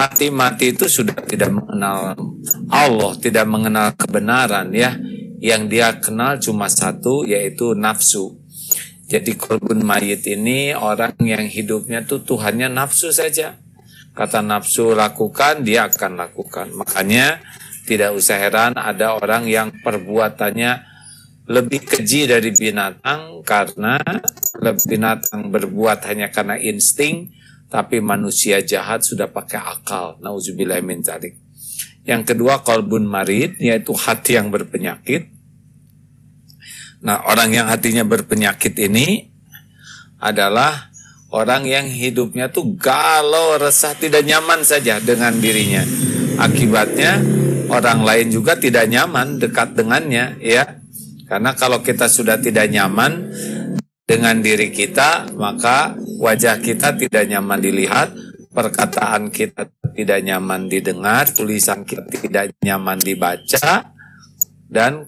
hati mati itu sudah tidak mengenal Allah, tidak mengenal kebenaran ya. Yang dia kenal cuma satu yaitu nafsu. Jadi kolbun mayit ini orang yang hidupnya tuh Tuhannya nafsu saja. Kata nafsu lakukan, dia akan lakukan. Makanya tidak usah heran ada orang yang perbuatannya lebih keji dari binatang karena binatang berbuat hanya karena insting, tapi manusia jahat sudah pakai akal. Nauzubillah min zalik. Yang kedua kolbun marid yaitu hati yang berpenyakit. Nah, orang yang hatinya berpenyakit ini adalah orang yang hidupnya tuh galau, resah, tidak nyaman saja dengan dirinya. Akibatnya orang lain juga tidak nyaman dekat dengannya, ya. Karena kalau kita sudah tidak nyaman dengan diri kita, maka wajah kita tidak nyaman dilihat, perkataan kita tidak nyaman didengar, tulisan kita tidak nyaman dibaca, dan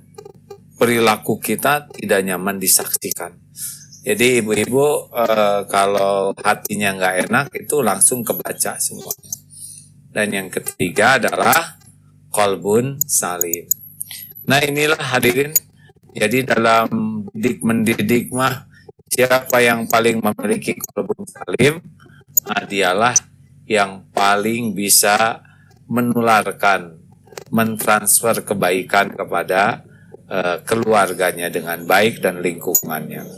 perilaku kita tidak nyaman disaksikan. Jadi ibu-ibu e, kalau hatinya nggak enak itu langsung kebaca semuanya. Dan yang ketiga adalah kolbun salim. Nah inilah hadirin. Jadi dalam didik mendidik mah siapa yang paling memiliki kolbun salim, nah dialah yang paling bisa menularkan, mentransfer kebaikan kepada uh, keluarganya dengan baik dan lingkungannya.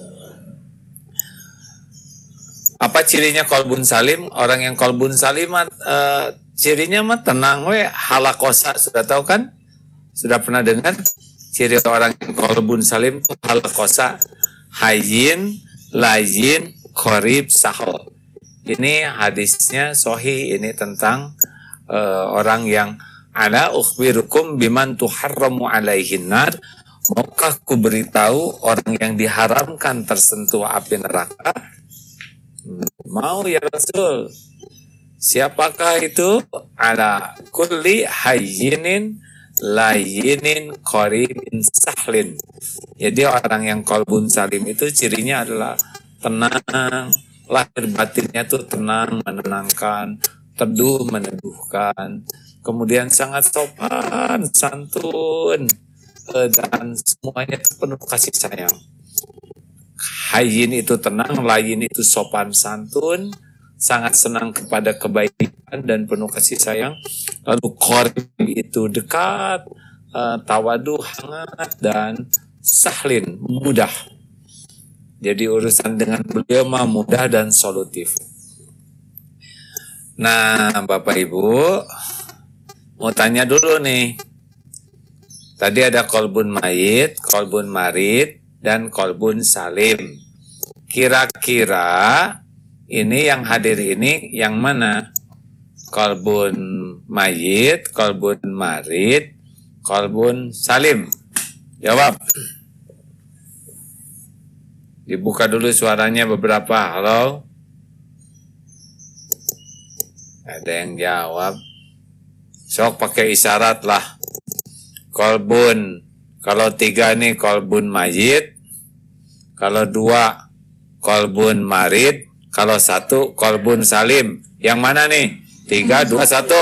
Apa cirinya kolbun salim? Orang yang kolbun salim uh, cirinya mah tenang we halakosa sudah tahu kan? Sudah pernah dengar ciri orang yang kolbun salim halakosa hayin layin korib sahol. Ini hadisnya sohi ini tentang uh, orang yang ala ukhbirukum biman tuharramu alaihin nar Maukah ku beritahu orang yang diharamkan tersentuh api neraka? Mau ya Rasul. Siapakah itu? Ala kulli hayyinin layinin qaribin sahlin. Jadi orang yang kolbun salim itu cirinya adalah tenang, lahir batinnya itu tenang, menenangkan, teduh, meneduhkan. Kemudian sangat sopan, santun, Eh, dan semuanya penuh kasih sayang. Hayin itu tenang, lain itu sopan santun, sangat senang kepada kebaikan dan penuh kasih sayang. Lalu korib itu dekat, uh, tawadu hangat dan sahlin mudah. Jadi urusan dengan beliau mah mudah dan solutif. Nah, Bapak Ibu, mau tanya dulu nih Tadi ada kolbun mayit, kolbun marid, dan kolbun salim. Kira-kira ini yang hadir ini yang mana? Kolbun mayit, kolbun marid, kolbun salim. Jawab. Dibuka dulu suaranya beberapa. Halo? Ada yang jawab. Sok pakai isyarat lah kolbun. Kalau tiga ini kolbun mayit. Kalau dua kolbun marid. Kalau satu kolbun salim. Yang mana nih? Tiga, dua, satu.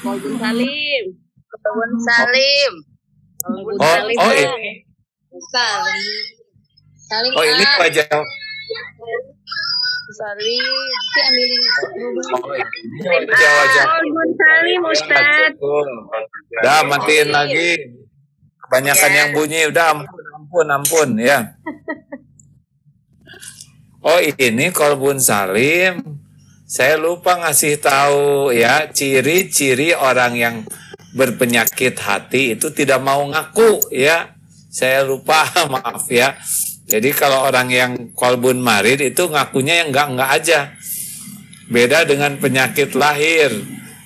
Kolbun salim. Kolbun salim. Kolbun oh, salim. Oh, ini. Salim. Salim. Oh, ini wajah. Salim. Si ambilin. Wajah-wajah. Kolbun salim, Ustaz. Udah matiin lagi. Kebanyakan ya. yang bunyi. Udah ampun, ampun, ampun ya. Oh ini kolbun salim. Saya lupa ngasih tahu ya ciri-ciri orang yang berpenyakit hati itu tidak mau ngaku ya. Saya lupa maaf ya. Jadi kalau orang yang kolbun marid itu ngakunya yang enggak-enggak aja. Beda dengan penyakit lahir.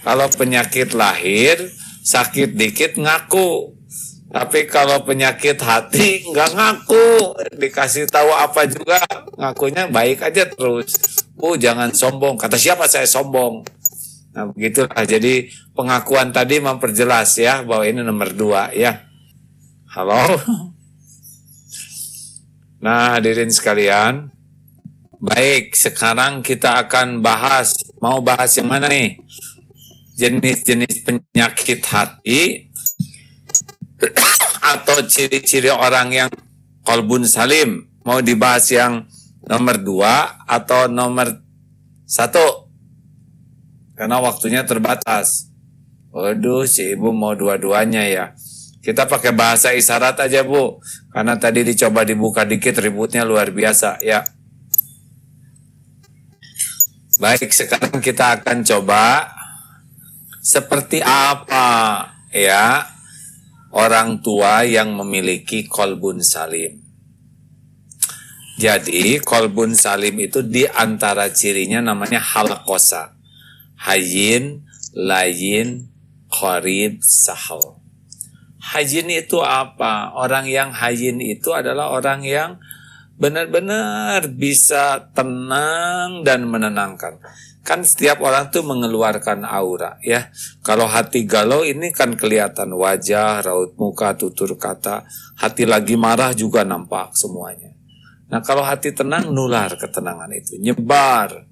Kalau penyakit lahir sakit dikit ngaku. Tapi kalau penyakit hati nggak ngaku, dikasih tahu apa juga ngakunya baik aja terus. Oh jangan sombong, kata siapa saya sombong. Nah begitulah, jadi pengakuan tadi memperjelas ya bahwa ini nomor dua ya. Halo. Nah hadirin sekalian, baik sekarang kita akan bahas, mau bahas yang mana nih? jenis-jenis penyakit hati atau ciri-ciri orang yang kolbun salim. Mau dibahas yang nomor dua atau nomor satu. Karena waktunya terbatas. Waduh si ibu mau dua-duanya ya. Kita pakai bahasa isyarat aja bu. Karena tadi dicoba dibuka dikit ributnya luar biasa ya. Baik sekarang kita akan coba seperti apa ya orang tua yang memiliki kolbun salim. Jadi kolbun salim itu di antara cirinya namanya halakosa. Hayin, layin, korib, sahal. Hayin itu apa? Orang yang hayin itu adalah orang yang benar-benar bisa tenang dan menenangkan. Kan setiap orang tuh mengeluarkan aura ya. Kalau hati galau ini kan kelihatan wajah, raut muka, tutur kata. Hati lagi marah juga nampak semuanya. Nah kalau hati tenang nular ketenangan itu. Nyebar.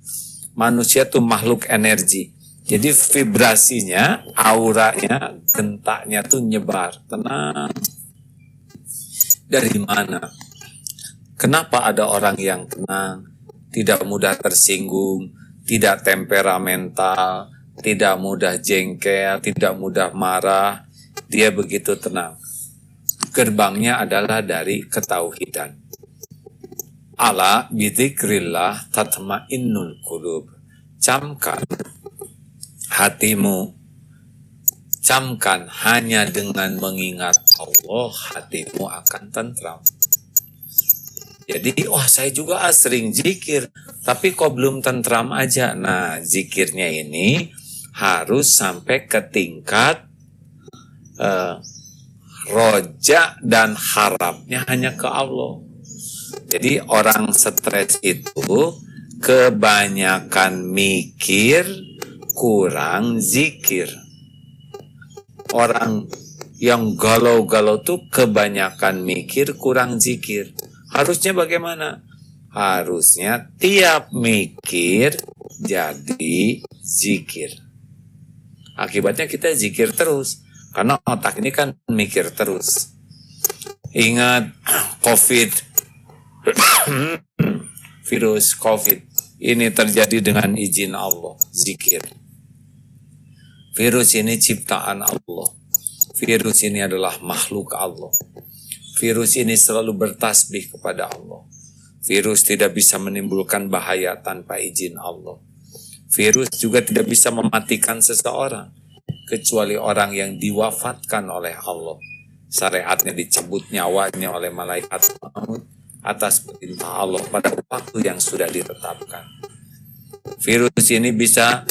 Manusia tuh makhluk energi. Jadi vibrasinya, auranya, gentaknya tuh nyebar. Tenang. Dari mana? Kenapa ada orang yang tenang, tidak mudah tersinggung, tidak temperamental, tidak mudah jengkel, tidak mudah marah, dia begitu tenang. Gerbangnya adalah dari ketauhidan. Ala bidzikrillah tatmainnul qulub. Camkan hatimu. Camkan hanya dengan mengingat Allah hatimu akan tentram. Jadi, wah saya juga sering zikir, tapi kok belum tentram aja. Nah, zikirnya ini harus sampai ke tingkat uh, roja dan harapnya hanya ke Allah. Jadi orang stres itu kebanyakan mikir, kurang zikir. Orang yang galau-galau tuh kebanyakan mikir, kurang zikir. Harusnya bagaimana? Harusnya tiap mikir jadi zikir. Akibatnya kita zikir terus. Karena otak ini kan mikir terus. Ingat COVID, virus COVID. Ini terjadi dengan izin Allah, zikir. Virus ini ciptaan Allah. Virus ini adalah makhluk Allah. Virus ini selalu bertasbih kepada Allah. Virus tidak bisa menimbulkan bahaya tanpa izin Allah. Virus juga tidak bisa mematikan seseorang, kecuali orang yang diwafatkan oleh Allah. Syariatnya dicabut nyawanya oleh malaikat maut atas perintah Allah pada waktu yang sudah ditetapkan. Virus ini bisa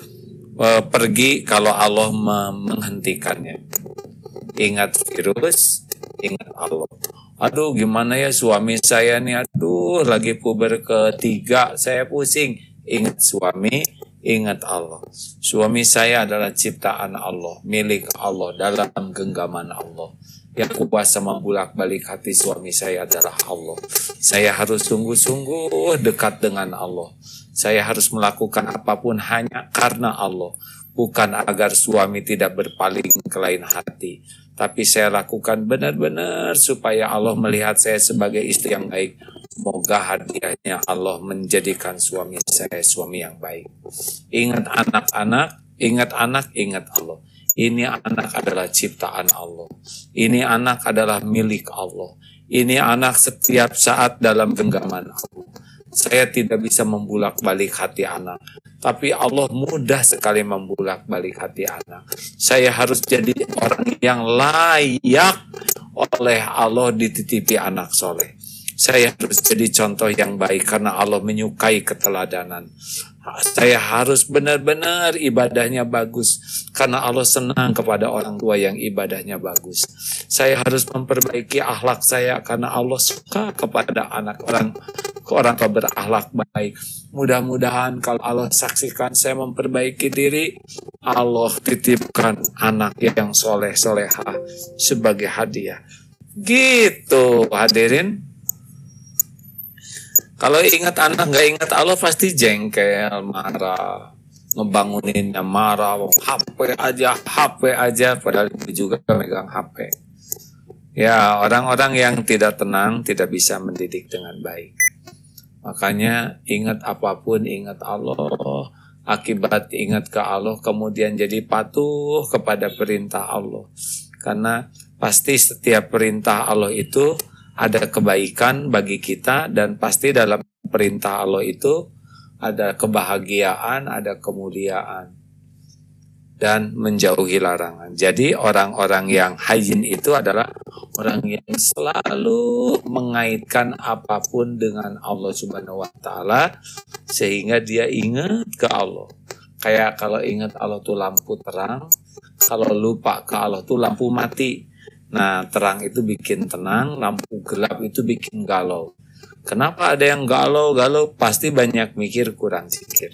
uh, pergi kalau Allah menghentikannya. Ingat virus, ingat Allah. Aduh gimana ya suami saya nih, aduh lagi puber ketiga, saya pusing. Ingat suami, ingat Allah. Suami saya adalah ciptaan Allah, milik Allah, dalam genggaman Allah. Yang kuasa membulak balik hati suami saya adalah Allah. Saya harus sungguh-sungguh dekat dengan Allah. Saya harus melakukan apa pun hanya karena Allah. Bukan agar suami tidak berpaling ke lain hati tapi saya lakukan benar-benar supaya Allah melihat saya sebagai istri yang baik. Semoga hadiahnya Allah menjadikan suami saya suami yang baik. Ingat anak-anak, ingat anak, ingat Allah. Ini anak adalah ciptaan Allah. Ini anak adalah milik Allah. Ini anak setiap saat dalam genggaman Allah. Saya tidak bisa membulak balik hati anak. Tapi Allah mudah sekali membulak balik hati anak. Saya harus jadi orang yang layak oleh Allah dititipi anak soleh. Saya harus jadi contoh yang baik karena Allah menyukai keteladanan. Saya harus benar-benar ibadahnya bagus karena Allah senang kepada orang tua yang ibadahnya bagus. Saya harus memperbaiki akhlak saya karena Allah suka kepada anak orang orang tua berakhlak baik. Mudah-mudahan kalau Allah saksikan saya memperbaiki diri, Allah titipkan anak yang soleh soleha sebagai hadiah. Gitu hadirin. Kalau ingat anak nggak ingat Allah pasti jengkel, marah. ngebanguninnya marah, HP aja, HP aja, padahal itu juga megang HP. Ya, orang-orang yang tidak tenang tidak bisa mendidik dengan baik. Makanya ingat apa pun, ingat Allah. Akibat ingat ke Allah, kemudian jadi patuh kepada perintah Allah. Karena pasti setiap perintah Allah itu ada kebaikan bagi kita dan pasti dalam perintah Allah itu ada kebahagiaan, ada kemuliaan dan menjauhi larangan. Jadi orang-orang yang hayin itu adalah orang yang selalu mengaitkan apa pun dengan Allah Subhanahu wa taala sehingga dia ingat ke Allah. Kayak kalau ingat Allah tuh lampu terang, kalau lupa ke Allah tuh lampu mati. Nah, terang itu bikin tenang, lampu gelap itu bikin galau. Kenapa ada yang galau-galau? Pasti banyak mikir kurang zikir.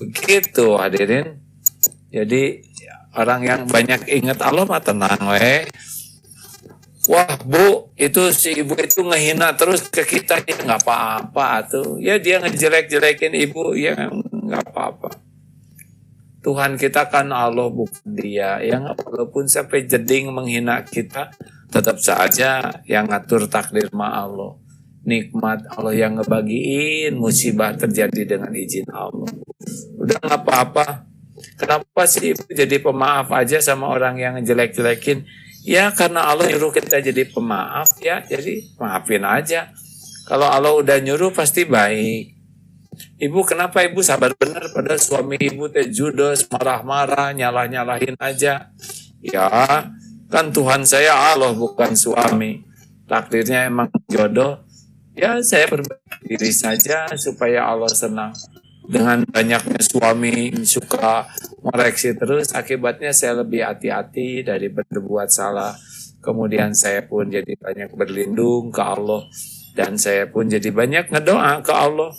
Begitu hadirin. Jadi orang yang banyak ingat Allah mah tenang we. Wah bu, itu si ibu itu ngehina terus ke kita ya nggak apa-apa tuh. Ya dia ngejelek-jelekin ibu ya nggak apa-apa. Tuhan kita kan Allah bukan dia. Yang walaupun sampai jeding menghina kita, tetap saja yang ngatur takdir ma Allah. Nikmat Allah yang ngebagiin, musibah terjadi dengan izin Allah. Udah nggak apa-apa, Kenapa sih jadi pemaaf aja sama orang yang jelek-jelekin? Ya karena Allah nyuruh kita jadi pemaaf ya, jadi maafin aja. Kalau Allah udah nyuruh pasti baik. Ibu kenapa ibu sabar benar pada suami ibu teh judes, marah-marah, nyalah-nyalahin aja. Ya kan Tuhan saya Allah bukan suami. Takdirnya emang jodoh. Ya saya berbaik diri saja supaya Allah senang dengan banyaknya suami suka mereaksi terus akibatnya saya lebih hati-hati dari berbuat salah kemudian saya pun jadi banyak berlindung ke Allah dan saya pun jadi banyak ngedoa ke Allah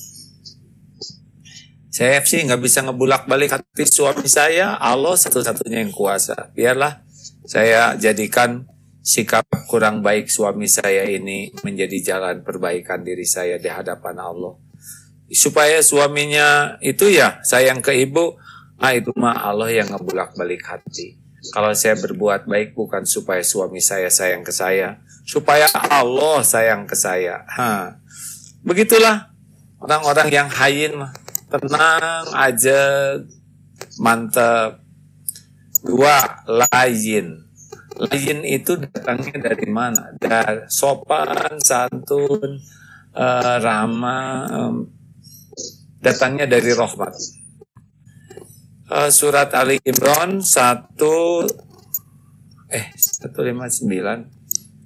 saya sih nggak bisa ngebulak balik hati suami saya Allah satu-satunya yang kuasa biarlah saya jadikan sikap kurang baik suami saya ini menjadi jalan perbaikan diri saya di hadapan Allah supaya suaminya itu ya sayang ke ibu, ah itu mah Allah yang ngebulak balik hati. Kalau saya berbuat baik bukan supaya suami saya sayang ke saya, supaya Allah sayang ke saya. Ha. Begitulah orang-orang yang hayin mah tenang aja, mantap. Dua, lain. Lain itu datangnya dari mana? Dari sopan, santun, uh, ramah, um, datangnya dari rahmat. Uh, surat Ali Imran 1 eh 159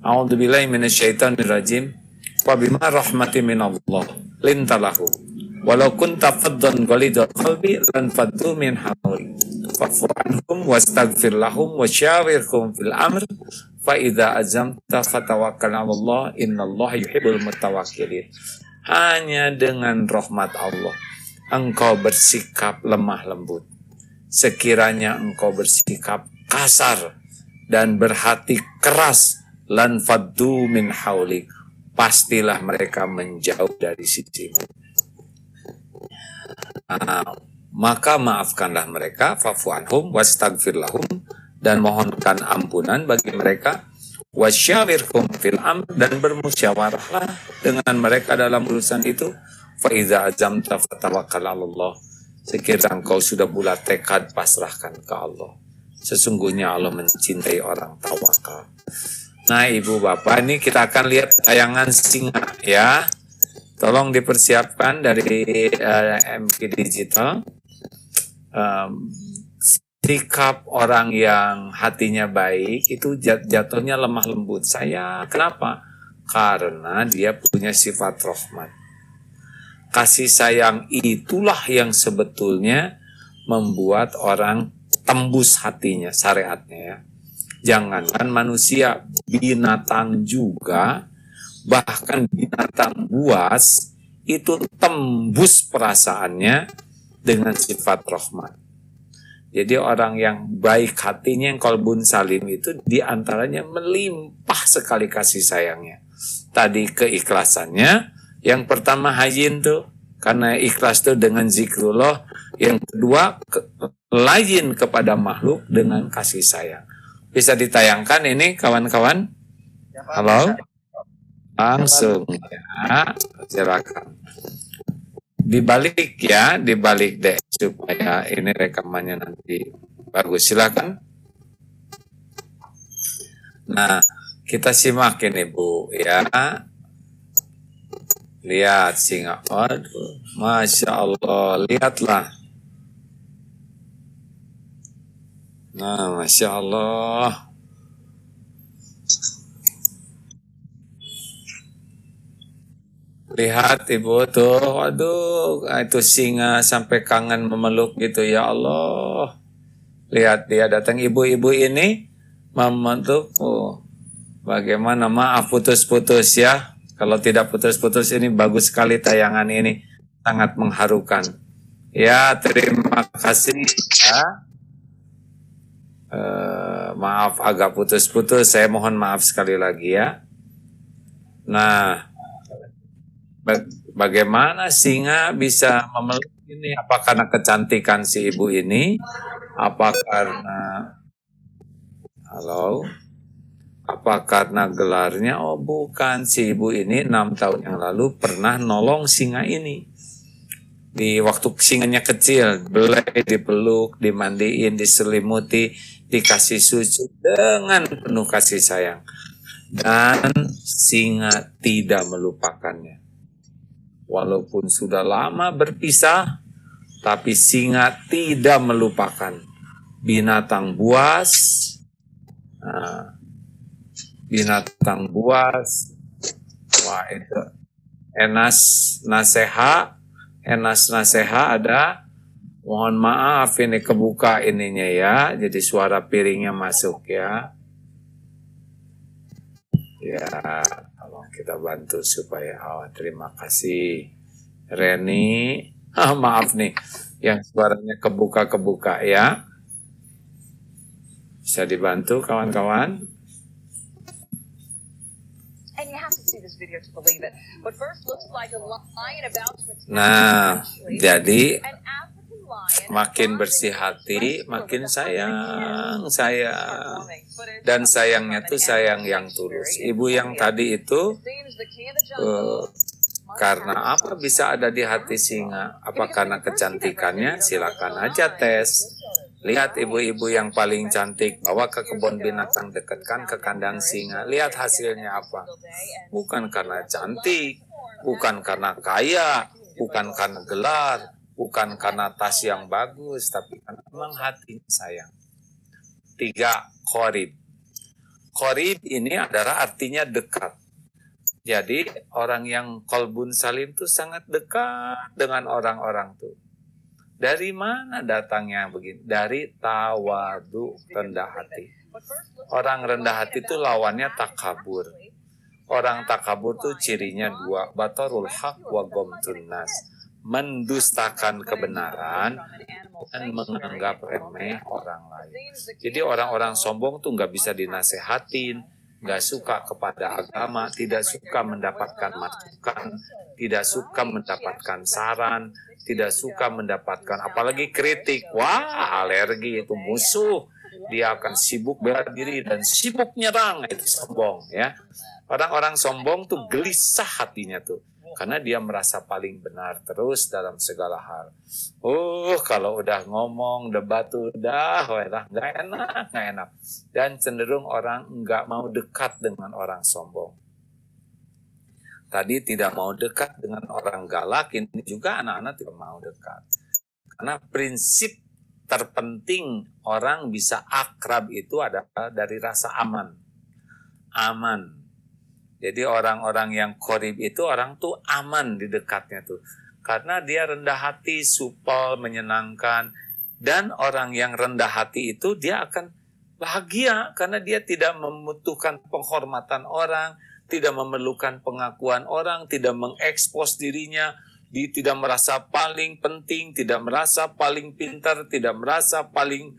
A'udzubillahi minasyaitonir rajim wa bima rahmati minallah lintalahu walau kunta faddan ghalidul qalbi lan faddu min hawli fa'fu anhum wastaghfir lahum wa syawirhum fil amr fa idza azamta fatawakkal 'ala Allah innallaha yuhibbul mutawakkilin hanya dengan rahmat Allah engkau bersikap lemah lembut. Sekiranya engkau bersikap kasar dan berhati keras lan faddu min haulik, pastilah mereka menjauh dari sisimu. Nah, maka maafkanlah mereka, fafu anhum, wastagfir lahum, dan mohonkan ampunan bagi mereka, wasyawirhum fil am dan bermusyawarahlah dengan mereka dalam urusan itu Faiza azamta fatawakkal Allah. Sekiranya engkau sudah bulat tekad, pasrahkan ke Allah. Sesungguhnya Allah mencintai orang tawakal. Nah ibu bapak ini kita akan lihat tayangan singa ya. Tolong dipersiapkan dari uh, eh, MK Digital. Um, sikap orang yang hatinya baik itu jat jatuhnya lemah lembut. Saya kenapa? Karena dia punya sifat rahmat kasih sayang itulah yang sebetulnya membuat orang tembus hatinya, syariatnya ya. Jangankan manusia, binatang juga, bahkan binatang buas, itu tembus perasaannya dengan sifat rahmat. Jadi orang yang baik hatinya yang kolbun salim itu di antaranya melimpah sekali kasih sayangnya. Tadi keikhlasannya, yang pertama hayin tuh karena ikhlas tuh dengan zikrullah. Yang kedua, ke, lain kepada makhluk dengan kasih sayang. Bisa ditayangkan ini kawan-kawan? Halo? Langsung ya, silakan. Dibalik ya, dibalik deh supaya ini rekamannya nanti bagus. Silakan. Nah, kita simak ini Bu ya. Lihat singa. Waduh, Masya Allah. Lihatlah. Nah, Masya Allah. Lihat ibu tuh, waduh, itu singa sampai kangen memeluk gitu ya Allah. Lihat dia datang ibu-ibu ini memeluk. Oh, bagaimana maaf putus-putus ya. Kalau tidak putus-putus ini bagus sekali tayangan ini, sangat mengharukan. Ya terima kasih ya. Uh, maaf agak putus-putus, saya mohon maaf sekali lagi ya. Nah, bagaimana singa bisa memeluk ini? Apa karena kecantikan si ibu ini? Apa karena halo? Apa karena gelarnya? Oh bukan, si ibu ini enam tahun yang lalu pernah nolong singa ini. Di waktu singanya kecil, belai dipeluk, dimandiin, diselimuti, dikasih susu dengan penuh kasih sayang. Dan singa tidak melupakannya Walaupun sudah lama berpisah, tapi singa tidak melupakan. Binatang buas, nah, binatang buas, wah itu enas naseha, enas naseha ada, mohon maaf ini kebuka ininya ya, jadi suara piringnya masuk ya. Ya, tolong kita bantu supaya oh, terima kasih Reni. Ah, maaf nih, yang suaranya kebuka-kebuka ya. Bisa dibantu kawan-kawan? Nah, jadi makin bersih hati, makin sayang, sayang. Dan sayangnya tuh sayang yang tulus. Ibu yang tadi itu uh, karena apa bisa ada di hati singa? Apa karena kecantikannya? Silakan aja tes. Lihat ibu-ibu yang paling cantik, bawa ke kebun binatang, dekatkan ke kandang singa. Lihat hasilnya apa. Bukan karena cantik, bukan karena kaya, bukan karena gelar, bukan karena tas yang bagus, tapi karena memang hati sayang. Tiga, korib. Korib ini adalah artinya dekat. Jadi orang yang kolbun salim itu sangat dekat dengan orang-orang tuh. Dari mana datangnya begini? Dari tawadu rendah hati. Orang rendah hati itu lawannya takabur. Orang takabur tuh cirinya dua, batarul haq wa gomtun nas mendustakan kebenaran dan menganggap remeh orang lain. Jadi orang-orang sombong tuh nggak bisa dinasehatin, nggak suka kepada agama, tidak suka mendapatkan masukan, tidak suka mendapatkan saran, tidak suka mendapatkan apalagi kritik. Wah, alergi itu musuh. Dia akan sibuk bela diri dan sibuk nyerang. Itu sombong ya. Orang-orang sombong tuh gelisah hatinya tuh karena dia merasa paling benar terus dalam segala hal. Oh, kalau udah ngomong debat udah, wah nggak enak, nggak enak. Dan cenderung orang nggak mau dekat dengan orang sombong. Tadi tidak mau dekat dengan orang galak, ini juga anak-anak tidak mau dekat. Karena prinsip terpenting orang bisa akrab itu adalah dari rasa aman. Aman, jadi orang-orang yang korib itu orang tuh aman di dekatnya tuh. Karena dia rendah hati, supel, menyenangkan. Dan orang yang rendah hati itu dia akan bahagia karena dia tidak membutuhkan penghormatan orang, tidak memerlukan pengakuan orang, tidak mengekspos dirinya, dia tidak merasa paling penting, tidak merasa paling pintar, tidak merasa paling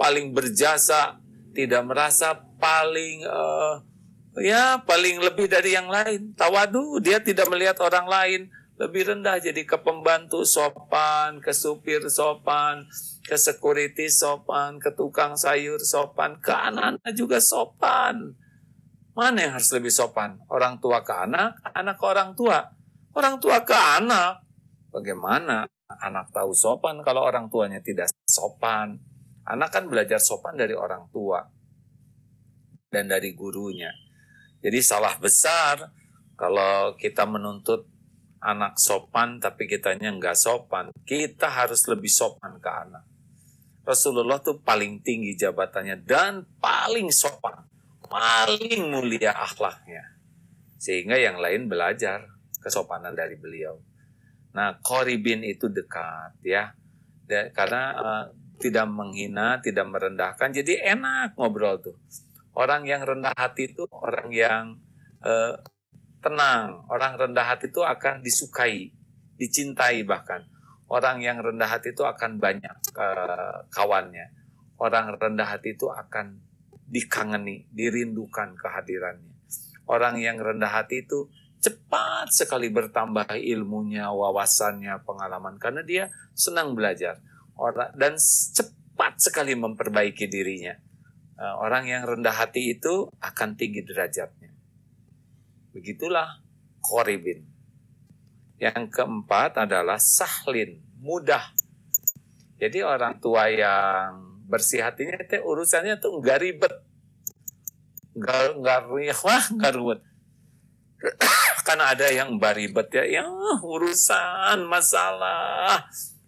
paling berjasa, tidak merasa paling uh, ya paling lebih dari yang lain. Tawadu, dia tidak melihat orang lain lebih rendah jadi ke pembantu sopan, ke supir sopan, ke security sopan, ke tukang sayur sopan, ke anak-anak juga sopan. Mana yang harus lebih sopan? Orang tua ke anak, anak ke orang tua. Orang tua ke anak. Bagaimana anak tahu sopan kalau orang tuanya tidak sopan? Anak kan belajar sopan dari orang tua dan dari gurunya. Jadi salah besar kalau kita menuntut anak sopan tapi kitanya nggak sopan. Kita harus lebih sopan ke anak. Rasulullah tuh paling tinggi jabatannya dan paling sopan, paling mulia akhlaknya. Sehingga yang lain belajar kesopanan dari beliau. Nah, koribin itu dekat ya. Karena uh, tidak menghina, tidak merendahkan, jadi enak ngobrol tuh. Orang yang rendah hati itu orang yang uh, tenang. Orang rendah hati itu akan disukai, dicintai bahkan. Orang yang rendah hati itu akan banyak uh, kawannya. Orang rendah hati itu akan dikangeni, dirindukan kehadirannya. Orang yang rendah hati itu cepat sekali bertambah ilmunya, wawasannya, pengalaman karena dia senang belajar. Orang dan cepat sekali memperbaiki dirinya. Uh, orang yang rendah hati itu akan tinggi derajatnya. Begitulah koribin. Yang keempat adalah sahlin, mudah. Jadi orang tua yang bersih hatinya itu urusannya tuh nggak ribet. Nggak, wah, nggak ribet. Karena ada yang ribet ya, yang urusan masalah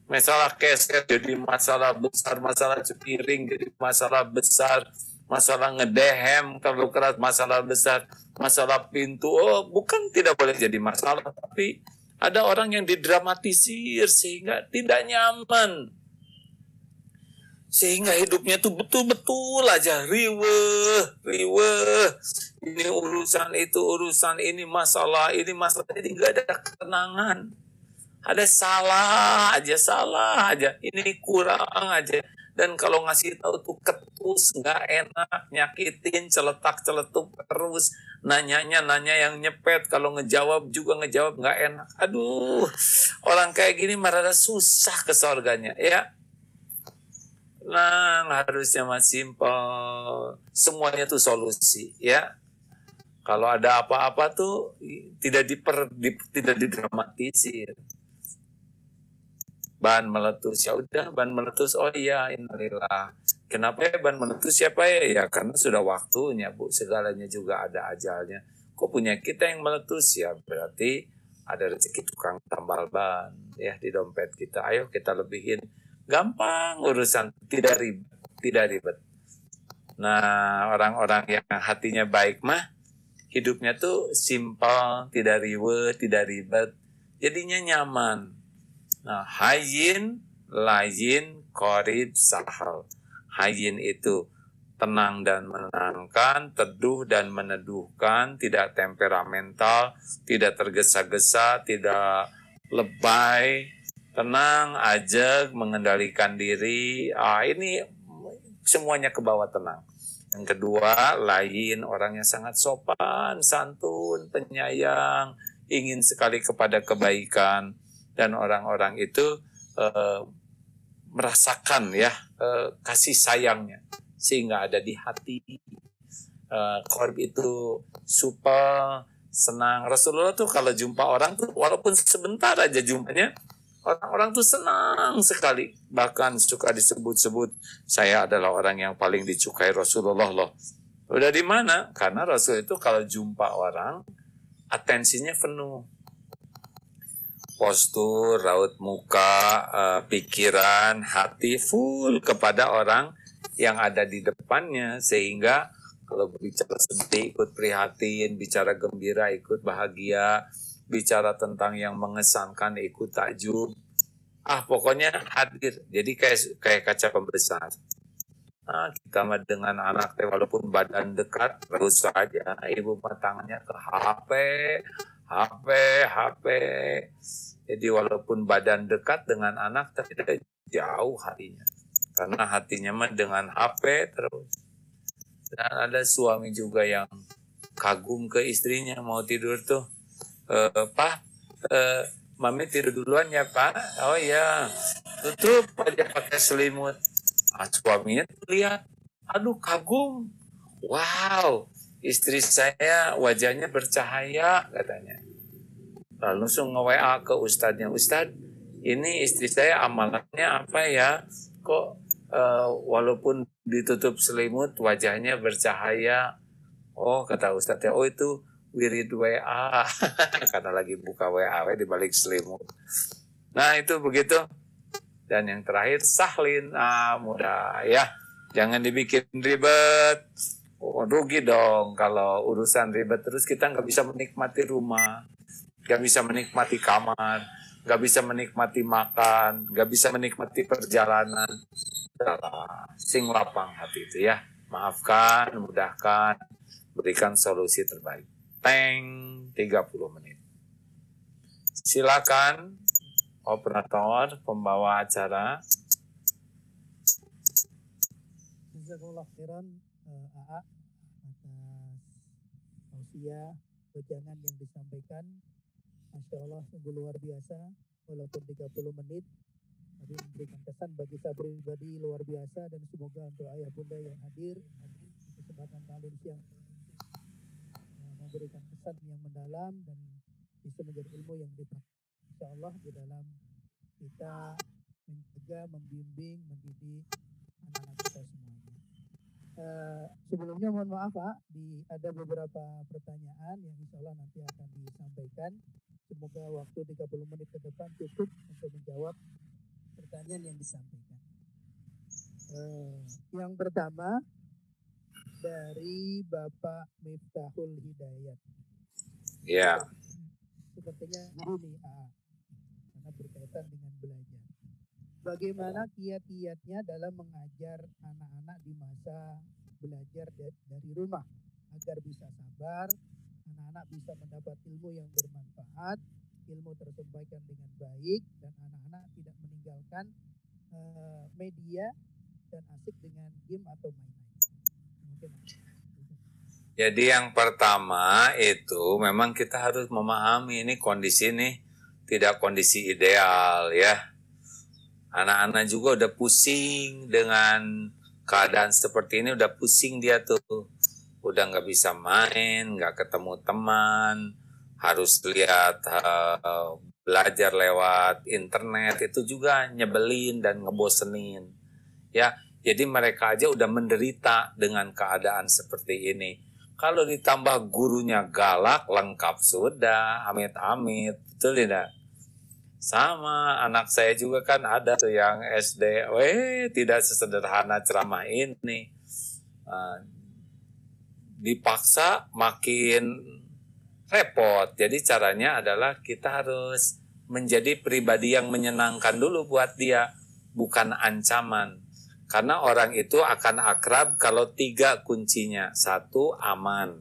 masalah keset jadi masalah besar, masalah cepiring jadi masalah besar, masalah ngedehem kalau keras masalah besar, masalah pintu. Oh, bukan tidak boleh jadi masalah, tapi ada orang yang didramatisir sehingga tidak nyaman. Sehingga hidupnya tuh betul-betul aja riwe, riwe. Ini urusan itu, urusan ini masalah, ini masalah. Jadi nggak ada ketenangan. Ada salah aja, salah aja. Ini kurang aja. Dan kalau ngasih tahu tuh ketus nggak enak nyakitin celetak celetuk terus. Nanyanya nanya yang nyepet. Kalau ngejawab juga ngejawab nggak enak. Aduh orang kayak gini marah susah ke sorganya ya. Nah harusnya mas simpel. Semuanya tuh solusi ya. Kalau ada apa-apa tuh tidak diper di, tidak didramatisir ban meletus. Ya udah ban meletus. Oh iya innalillah. Kenapa ya ban meletus? Siapa ya? Ya karena sudah waktunya bu. Segalanya juga ada ajalnya. Kok punya kita yang meletus? Ya berarti ada rezeki tukang tambal ban ya di dompet kita. Ayo kita lebihin. Gampang urusan tidak ribet tidak ribet. Nah orang-orang yang hatinya baik mah hidupnya tuh simpel tidak ribet tidak ribet. Jadinya nyaman Nah, hayin, layin, korib, sahal. Hayin itu tenang dan menenangkan, teduh dan meneduhkan, tidak temperamental, tidak tergesa-gesa, tidak lebay, tenang, ajak, mengendalikan diri. Ah, ini semuanya ke bawah tenang. Yang kedua, lain orangnya sangat sopan, santun, penyayang, ingin sekali kepada kebaikan dan orang-orang itu uh, merasakan ya uh, kasih sayangnya. Sehingga ada di hati uh, korb itu super senang. Rasulullah tuh kalau jumpa orang tuh walaupun sebentar aja jumpanya orang-orang tuh senang sekali. Bahkan suka disebut-sebut saya adalah orang yang paling dicukai Rasulullah loh. Udah di mana? Karena Rasul itu kalau jumpa orang atensinya penuh postur, raut muka, uh, pikiran, hati full kepada orang yang ada di depannya sehingga kalau bicara sedih ikut prihatin, bicara gembira ikut bahagia, bicara tentang yang mengesankan ikut takjub. Ah pokoknya hadir. Jadi kayak kayak kaca pembesar. Nah, kita mah dengan anak walaupun badan dekat terus saja ibu tangannya ke HP, HP, HP. Jadi walaupun badan dekat dengan anak tapi tidak jauh hatinya. Karena hatinya mah dengan HP terus. Dan ada suami juga yang kagum ke istrinya mau tidur tuh. E, Pak, e, Mami tidur duluan ya Pak. Oh iya, tutup aja pakai selimut. Ah, suaminya lihat, aduh kagum. Wow, istri saya wajahnya bercahaya katanya. Lalu langsung nge-WA ke ustadznya, Ustadz, ini istri saya amalannya apa ya? Kok uh, walaupun ditutup selimut wajahnya bercahaya? Oh kata ustadznya, oh itu wirid WA karena lagi buka WA di balik selimut. Nah itu begitu. Dan yang terakhir sahlin, ah mudah ya, jangan dibikin ribet. Oh, rugi dong kalau urusan ribet terus kita nggak bisa menikmati rumah, nggak bisa menikmati kamar, nggak bisa menikmati makan, nggak bisa menikmati perjalanan. Sing lapang hati itu ya, maafkan, mudahkan, berikan solusi terbaik. Teng 30 menit. Silakan operator pembawa acara. Jazakallah khairan uh, AA wejangan yang disampaikan. Masya Allah sungguh luar biasa walaupun 30 menit tapi memberikan kesan bagi saya pribadi luar biasa dan semoga untuk ayah bunda yang hadir kesempatan kali siang memberikan kesan yang mendalam dan bisa menjadi ilmu yang dipraktik. Insya Allah di dalam kita mencegah, membimbing, mendidik anak-anak kita semuanya. Uh, sebelumnya mohon maaf Pak, di, ada beberapa pertanyaan yang insya Allah nanti akan disampaikan. Semoga waktu 30 menit ke depan cukup untuk menjawab pertanyaan yang disampaikan. Uh, yang pertama, dari Bapak Miftahul Hidayat. Ya. Sepertinya ini A, karena berkaitan dengan belajar. Bagaimana kiat-kiatnya dalam mengajar anak-anak di masa belajar dari rumah agar bisa sabar, anak-anak bisa mendapat ilmu yang bermanfaat, ilmu tersampaikan dengan baik, dan anak-anak tidak meninggalkan uh, media dan asik dengan game atau mainan. Jadi yang pertama itu memang kita harus memahami ini kondisi ini tidak kondisi ideal ya. Anak-anak juga udah pusing dengan keadaan seperti ini udah pusing dia tuh. Udah nggak bisa main, nggak ketemu teman, harus lihat uh, belajar lewat internet itu juga nyebelin dan ngebosenin. Ya, jadi mereka aja udah menderita dengan keadaan seperti ini. Kalau ditambah gurunya galak, lengkap sudah, amit-amit, betul tidak? Sama anak saya juga kan ada tuh yang SD, weh tidak sesederhana ceramah ini. Uh, dipaksa makin repot. Jadi caranya adalah kita harus menjadi pribadi yang menyenangkan dulu buat dia, bukan ancaman. Karena orang itu akan akrab kalau tiga kuncinya. Satu, aman.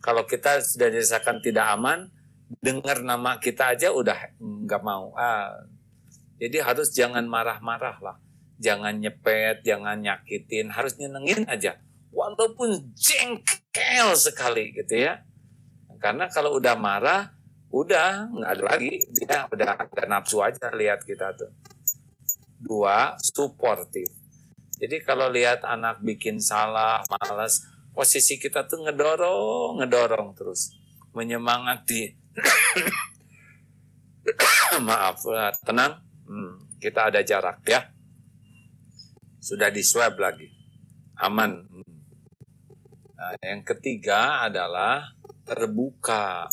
Kalau kita sudah dirasakan tidak aman, dengar nama kita aja udah nggak mau. Ah, jadi harus jangan marah-marah lah. Jangan nyepet, jangan nyakitin, harus nyenengin aja. Walaupun jengkel sekali gitu ya. Karena kalau udah marah, udah nggak ada lagi. Dia udah ada nafsu aja lihat kita tuh. Dua, suportif jadi kalau lihat anak bikin salah, malas, posisi kita tuh ngedorong, ngedorong terus. Menyemangati. Maaf, tenang. Hmm, kita ada jarak ya. Sudah di swab lagi. Aman. Nah, yang ketiga adalah terbuka.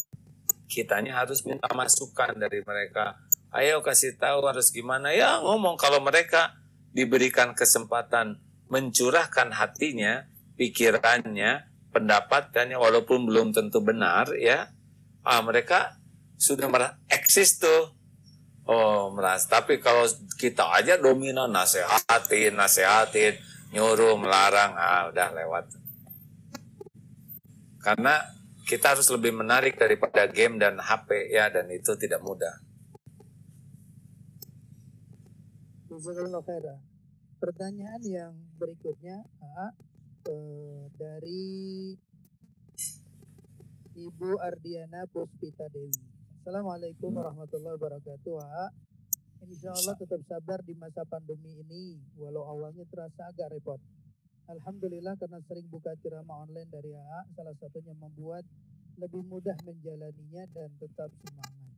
Kitanya harus minta masukan dari mereka. Ayo kasih tahu harus gimana. Ya ngomong kalau mereka diberikan kesempatan mencurahkan hatinya, pikirannya, pendapatannya walaupun belum tentu benar ya. Ah, mereka sudah merasa eksis tuh. Oh, merasa. Tapi kalau kita aja dominan nasehatin, nasehatin, nyuruh, melarang, ah udah lewat. Karena kita harus lebih menarik daripada game dan HP ya dan itu tidak mudah. Pertanyaan yang berikutnya A, eh, dari Ibu Ardiana Puspita Dewi. Assalamualaikum warahmatullahi wabarakatuh. Insya Allah tetap sabar di masa pandemi ini, walau awalnya terasa agak repot. Alhamdulillah karena sering buka ceramah online dari AA, salah satunya membuat lebih mudah menjalaninya dan tetap semangat.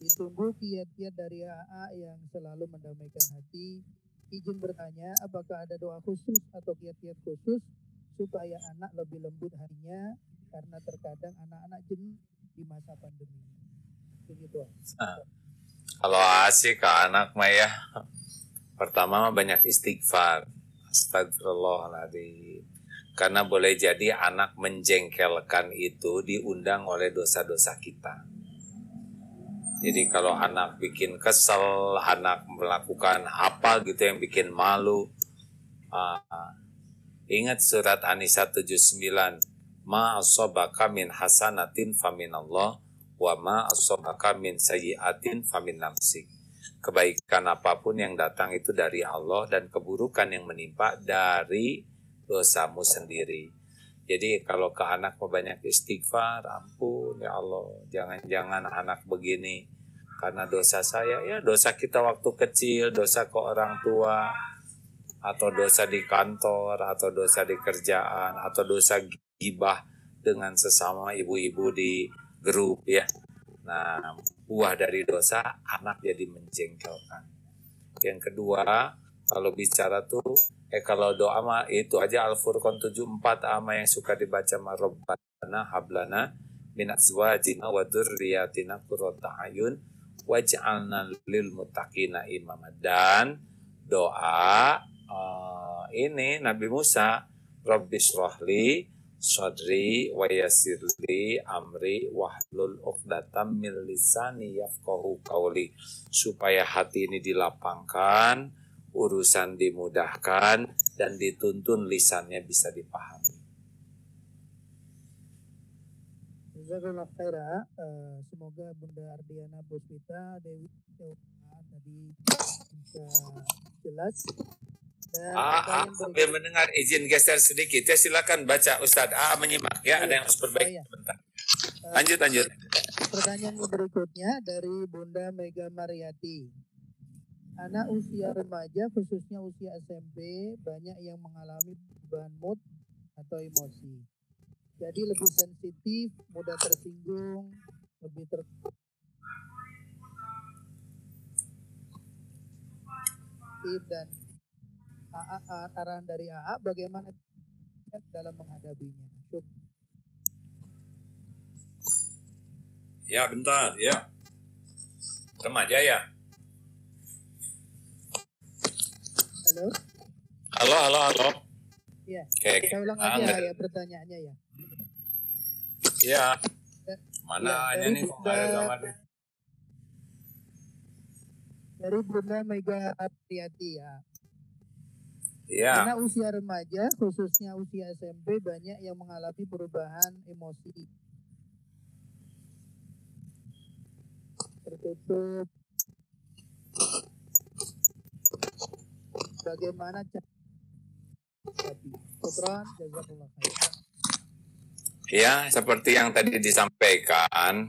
Ditunggu kiat-kiat dari AA yang selalu mendamaikan hati. Izin bertanya, apakah ada doa khusus atau kiat-kiat khusus supaya anak lebih lembut hatinya karena terkadang anak-anak jenuh di masa pandemi. Begitu. Kalau asik ke anak mah ya, pertama banyak istighfar. Astagfirullahaladzim. Karena boleh jadi anak menjengkelkan itu diundang oleh dosa-dosa kita. Jadi kalau anak bikin kesel, anak melakukan apa gitu yang bikin malu, uh, ingat surat An-Nisa 79, ma asobaka min hasanatin famin Allah, wa ma asobaka min sayyiatin famin nafsik. Kebaikan apa pun yang datang itu dari Allah dan keburukan yang menimpa dari dosamu sendiri. Jadi kalau ke anak banyak istighfar, ampun ya Allah, jangan-jangan anak begini karena dosa saya ya dosa kita waktu kecil dosa ke orang tua atau dosa di kantor atau dosa di kerjaan atau dosa gibah dengan sesama ibu-ibu di grup ya. Nah buah dari dosa anak jadi menjengkelkan. Yang kedua kalau bicara tuh eh kalau doa mah itu aja Al-Furqan 74 ama yang suka dibaca marobbana hablana min azwajina wa dzurriyyatina qurrata ayun waj'alna lil muttaqina imama. Dan doa uh, ini Nabi Musa Rabbis rohli sadri wa yasirli amri wahlul uqdatam min lisani yafqahu qawli supaya hati ini dilapangkan urusan dimudahkan dan dituntun lisannya bisa dipahami Jazakallah khaira. Uh, semoga Bunda Ardiana Puspita Dewi tadi bisa jelas. Ah, ah, sambil mendengar izin geser sedikit ya silakan baca Ustadz. Ah, menyimak ya, ada yang harus perbaiki Oh, iya. sebentar. Lanjut, lanjut. Pertanyaan berikutnya dari Bunda Mega Mariati. Anak usia remaja, khususnya usia SMP, banyak yang mengalami perubahan mood atau emosi. Jadi lebih sensitif, mudah tersinggung, lebih ter dan AA, arahan dari AA bagaimana dalam menghadapinya. Syuk. Ya, bentar, ya. Remaja ya. Halo? Halo, halo, halo. Iya. Oke, Saya ulang ah, aja ya pertanyaannya ya. Ya. Ya, Mana dari nih kok ada gambarnya? Dari Bunda Mega Apriyati ya. Iya. Karena usia remaja, khususnya usia SMP, banyak yang mengalami perubahan emosi. Tertutup. Bagaimana cara. Ya, seperti yang tadi disampaikan,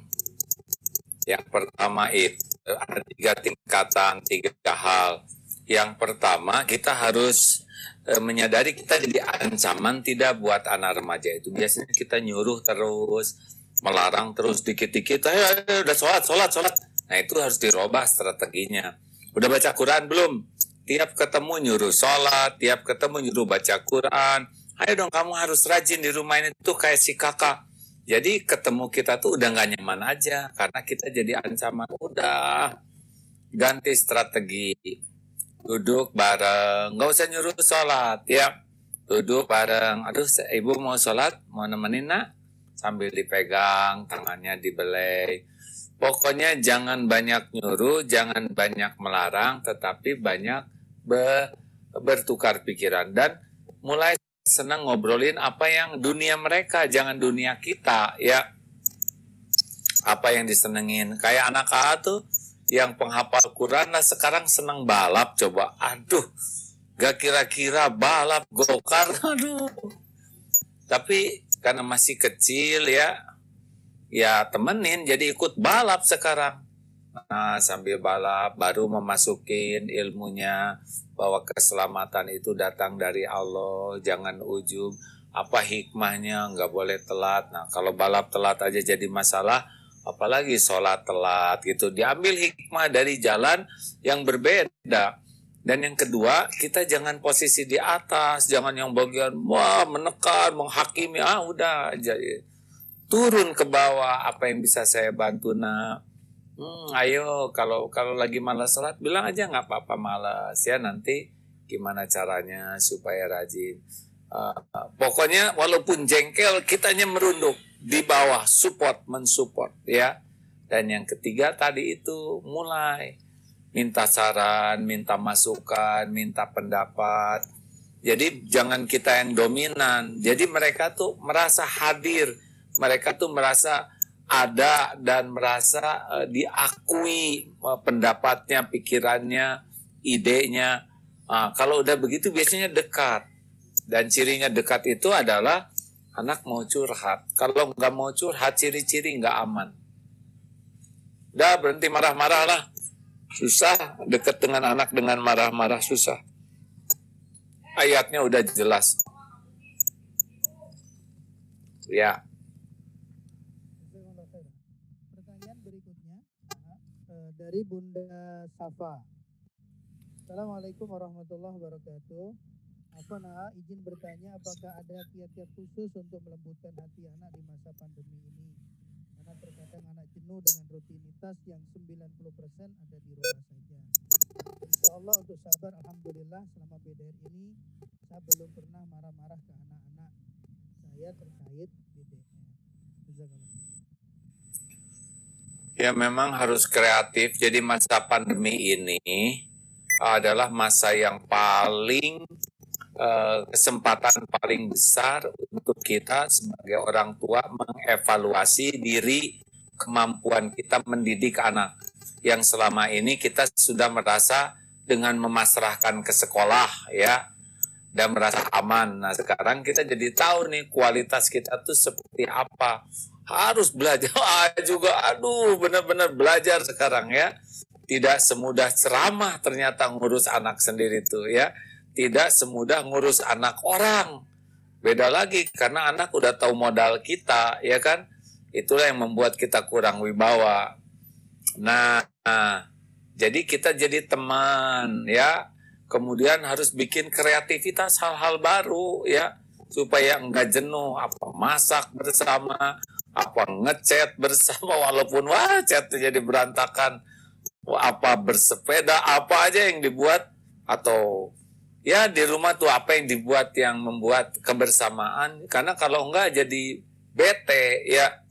yang pertama itu ada tiga tingkatan, tiga hal. Yang pertama, kita harus eh, menyadari kita jadi ancaman tidak buat anak remaja itu. Biasanya kita nyuruh terus, melarang terus dikit-dikit, ayo, ayo, udah sholat, sholat, sholat. Nah itu harus dirubah strateginya. Udah baca Quran belum? Tiap ketemu nyuruh sholat, tiap ketemu nyuruh baca Quran. Ayo dong kamu harus rajin di rumah ini tuh kayak si kakak. Jadi ketemu kita tuh udah nggak nyaman aja karena kita jadi ancaman. Udah ganti strategi. Duduk bareng, nggak usah nyuruh sholat ya. Duduk bareng. Aduh, ibu mau sholat, mau nemenin nak? Sambil dipegang, tangannya dibelai. Pokoknya jangan banyak nyuruh, jangan banyak melarang, tetapi banyak be- bertukar pikiran dan mulai senang ngobrolin apa yang dunia mereka, jangan dunia kita ya. Apa yang disenengin. Kayak anak AA tuh yang penghafal Quran lah sekarang senang balap coba. Aduh, gak kira-kira balap gokar. Aduh. Tapi karena masih kecil ya, ya temenin jadi ikut balap sekarang. Nah, sambil balap baru memasukin ilmunya bahwa keselamatan itu datang dari Allah, jangan ujub. Apa hikmahnya? Nggak boleh telat. Nah, kalau balap telat aja jadi masalah, apalagi sholat telat gitu. Diambil hikmah dari jalan yang berbeda. Dan yang kedua, kita jangan posisi di atas, jangan yang bagian wah menekan, menghakimi, ah udah jadi turun ke bawah apa yang bisa saya bantu nak. Hmm, ayo kalau kalau lagi malas sholat bilang aja nggak apa-apa malas ya nanti gimana caranya supaya rajin. Uh, pokoknya walaupun jengkel kitanya merunduk di bawah support mensupport ya. Dan yang ketiga tadi itu mulai minta saran, minta masukan, minta pendapat. Jadi jangan kita yang dominan. Jadi mereka tuh merasa hadir, mereka tuh merasa ada dan merasa uh, diakui uh, pendapatnya, pikirannya, idenya. Uh, kalau udah begitu biasanya dekat. Dan cirinya dekat itu adalah anak mau curhat. Kalau nggak mau curhat, ciri-ciri nggak aman. Udah berhenti marah-marah lah. Susah dekat dengan anak dengan marah-marah susah. Ayatnya udah jelas. Ya. Pertanyaan berikutnya uh, dari Bunda Safa. Assalamualaikum warahmatullahi wabarakatuh. Nah izin bertanya apakah ada kiat-kiat khusus untuk melembutkan hati anak di masa pandemi ini? Karena terkadang anak jenuh dengan rutinitas yang 90% ada di rumah saja. Insya Allah untuk sabar, Alhamdulillah selama BDR ini saya belum pernah marah-marah ke anak-anak saya terkait BDR. Ya memang harus kreatif. Jadi masa pandemi ini adalah masa yang paling uh, kesempatan paling besar untuk kita sebagai orang tua mengevaluasi diri kemampuan kita mendidik anak yang selama ini kita sudah merasa dengan memasrahkan ke sekolah ya dan merasa aman. Nah sekarang kita jadi tahu nih kualitas kita tuh seperti apa. Harus belajar juga. Aduh benar-benar belajar sekarang ya. Tidak semudah ceramah ternyata ngurus anak sendiri tuh ya. Tidak semudah ngurus anak orang. Beda lagi karena anak udah tahu modal kita ya kan. Itulah yang membuat kita kurang wibawa. Nah, nah jadi kita jadi teman ya kemudian harus bikin kreativitas hal-hal baru ya supaya enggak jenuh apa masak bersama apa ngechat bersama walaupun wah chat jadi berantakan apa bersepeda apa aja yang dibuat atau ya di rumah tuh apa yang dibuat yang membuat kebersamaan karena kalau enggak jadi bete ya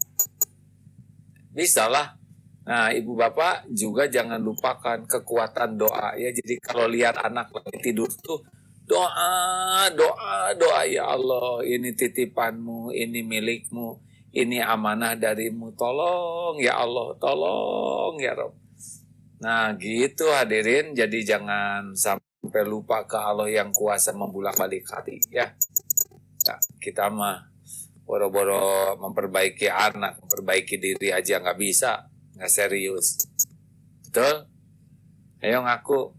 bisa lah Nah, ibu bapak juga jangan lupakan kekuatan doa ya. Jadi kalau lihat anak lagi tidur tuh doa, doa, doa ya Allah, ini titipanmu, ini milikmu, ini amanah darimu. Tolong ya Allah, tolong ya Rob. Nah, gitu hadirin. Jadi jangan sampai lupa ke Allah yang kuasa membulak balik hati ya. Nah, kita mah boro-boro memperbaiki anak, memperbaiki diri aja nggak bisa nggak serius betul ayo ngaku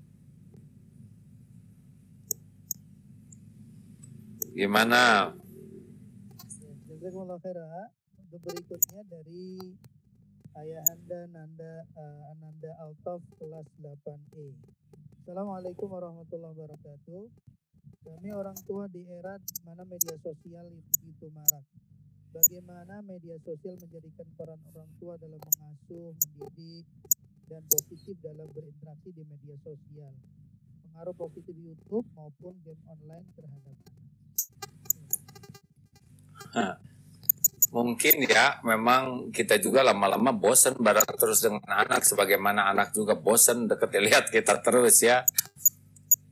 gimana berikutnya dari Ayahanda Nanda uh, Ananda Altaf kelas 8E. Assalamualaikum warahmatullahi wabarakatuh. Kami orang tua di era mana media sosial begitu marak. Bagaimana media sosial menjadikan peran orang tua dalam mengasuh, mendidik, dan positif dalam berinteraksi di media sosial. Pengaruh positif YouTube maupun game online terhadap anak. Mungkin ya, memang kita juga lama-lama bosan bareng terus dengan anak, sebagaimana anak juga bosan deket lihat kita terus ya.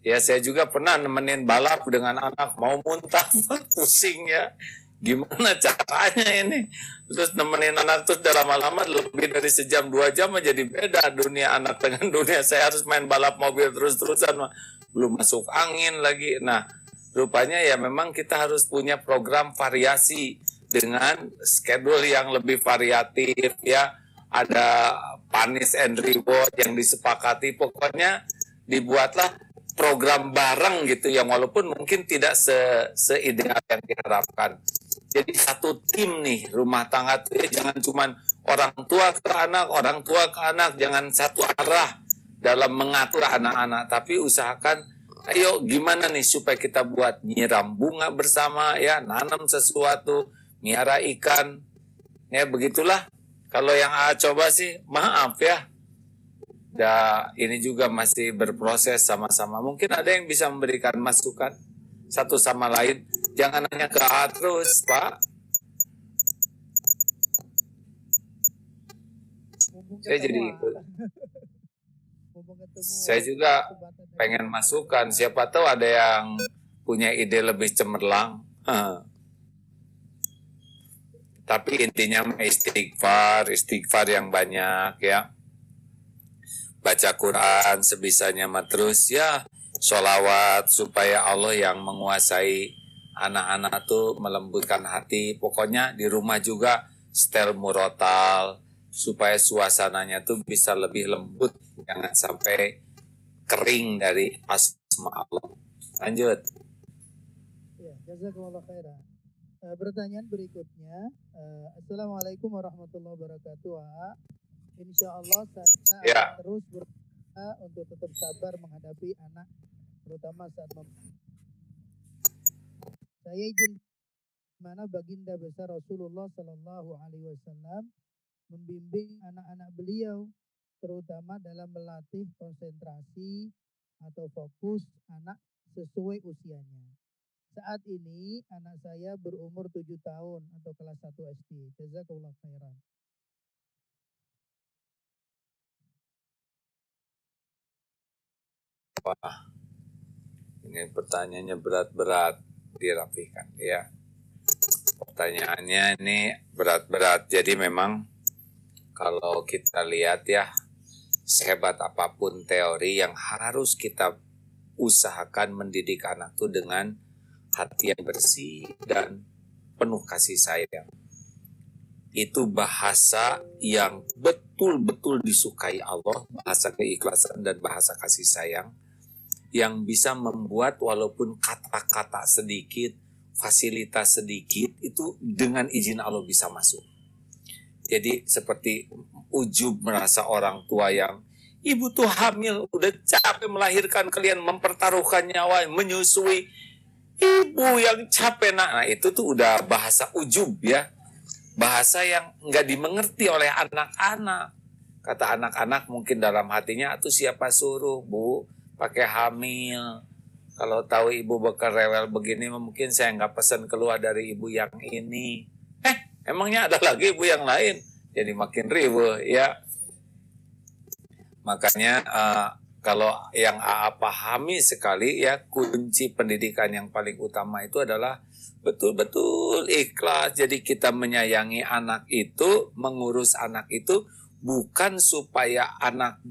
Ya saya juga pernah nemenin balap dengan anak, mau muntah, pusing ya. Gimana caranya ini? Terus nemenin anak terus udah lama-lama lebih dari sejam dua jam jadi beda dunia anak dengan dunia saya harus main balap mobil terus-terusan belum masuk angin lagi. Nah rupanya ya memang kita harus punya program variasi dengan schedule yang lebih variatif ya. Ada panis and reward yang disepakati. Pokoknya dibuatlah program bareng gitu yang walaupun mungkin tidak se seideal yang diharapkan. Jadi satu tim nih rumah tangga tuh ya jangan cuman orang tua ke anak orang tua ke anak jangan satu arah dalam mengatur anak-anak tapi usahakan ayo gimana nih supaya kita buat nyiram bunga bersama ya nanam sesuatu miara ikan. Ya begitulah. Kalau yang A coba sih maaf ya. Da ini juga masih berproses sama-sama. Mungkin ada yang bisa memberikan masukan satu sama lain. Jangan hanya ke A terus pak. Saya jadi ikut. Saya juga pengen masukan. Siapa tahu ada yang punya ide lebih cemerlang. Tapi intinya istighfar istighfar yang banyak ya. Baca Quran sebisanya mah terus ya sholawat supaya Allah yang menguasai anak-anak tuh melembutkan hati. Pokoknya di rumah juga setel murotal supaya suasananya tuh bisa lebih lembut jangan sampai kering dari asma Allah. Lanjut. Ya, jazakumullah khairan. Eh, pertanyaan berikutnya, eh, Assalamualaikum warahmatullahi wabarakatuh. A. Insya Allah saya Ya. akan terus berusaha untuk tetap sabar menghadapi anak, terutama saat mem- saya izin mana baginda besar Rasulullah Shallallahu Alaihi Wasallam membimbing anak-anak beliau, terutama dalam melatih konsentrasi atau fokus anak sesuai usianya. Saat ini anak saya berumur 7 tahun atau kelas 1 SD. Jazakallah khairan. Wah, ini pertanyaannya berat-berat dirapikan ya. Pertanyaannya ini berat-berat. Jadi memang kalau kita lihat ya, sehebat apa pun teori yang harus kita usahakan mendidik anak itu dengan hati yang bersih dan penuh kasih sayang. Itu bahasa yang betul-betul disukai Allah, bahasa keikhlasan dan bahasa kasih sayang yang bisa membuat walaupun kata-kata sedikit, fasilitas sedikit itu dengan izin Allah bisa masuk. Jadi seperti ujub merasa orang tua yang ibu tuh hamil, udah capek melahirkan kalian mempertaruhkan nyawa, menyusui. Ibu yang capek nak, nah itu tuh udah bahasa ujub ya. Bahasa yang nggak dimengerti oleh anak-anak. Kata anak-anak mungkin dalam hatinya, itu siapa suruh bu, pakai hamil. Kalau tahu ibu bakal rewel begini, mungkin saya nggak pesan keluar dari ibu yang ini. Eh, emangnya ada lagi ibu yang lain? Jadi makin ribu ya. Makanya eh, kalau yang AA pahami sekali ya kunci pendidikan yang paling utama itu adalah betul-betul ikhlas. Jadi kita menyayangi anak itu, mengurus anak itu bukan supaya anak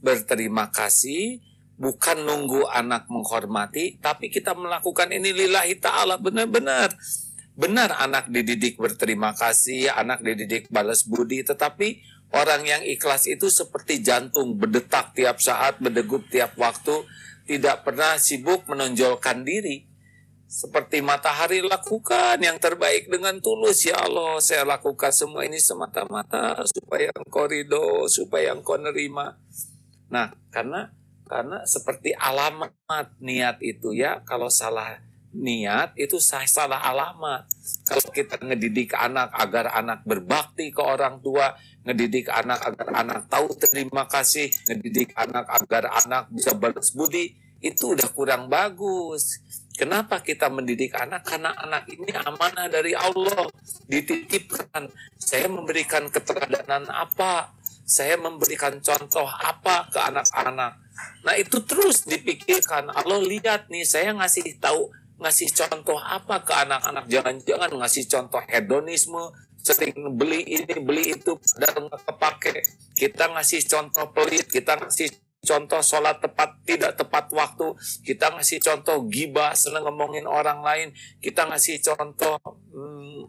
berterima kasih, bukan nunggu anak menghormati, tapi kita melakukan ini lillahi ta'ala benar-benar. Benar anak dididik berterima kasih, anak dididik balas budi, tetapi orang yang ikhlas itu seperti jantung berdetak tiap saat, berdegup tiap waktu, tidak pernah sibuk menonjolkan diri. Seperti matahari lakukan yang terbaik dengan tulus ya Allah. Saya lakukan semua ini semata-mata supaya engkau ridho, supaya engkau nerima. Nah, karena karena seperti alamat niat itu ya, kalau salah niat itu salah alamat. Kalau kita ngedidik anak agar anak berbakti ke orang tua, ngedidik anak agar anak tahu terima kasih, ngedidik anak agar anak bisa balas budi, itu udah kurang bagus. Kenapa kita mendidik anak? Karena anak ini amanah dari Allah, dititipkan. Saya memberikan keteladanan apa? Saya memberikan contoh apa ke anak-anak? Nah itu terus dipikirkan. Allah lihat nih, saya ngasih tahu, ngasih contoh apa ke anak-anak? Jangan-jangan ngasih contoh hedonisme, sering beli ini, beli itu, dan nggak kepake. Kita ngasih contoh pelit, kita ngasih contoh sholat tepat tidak tepat waktu kita ngasih contoh gibah seneng ngomongin orang lain kita ngasih contoh hmm,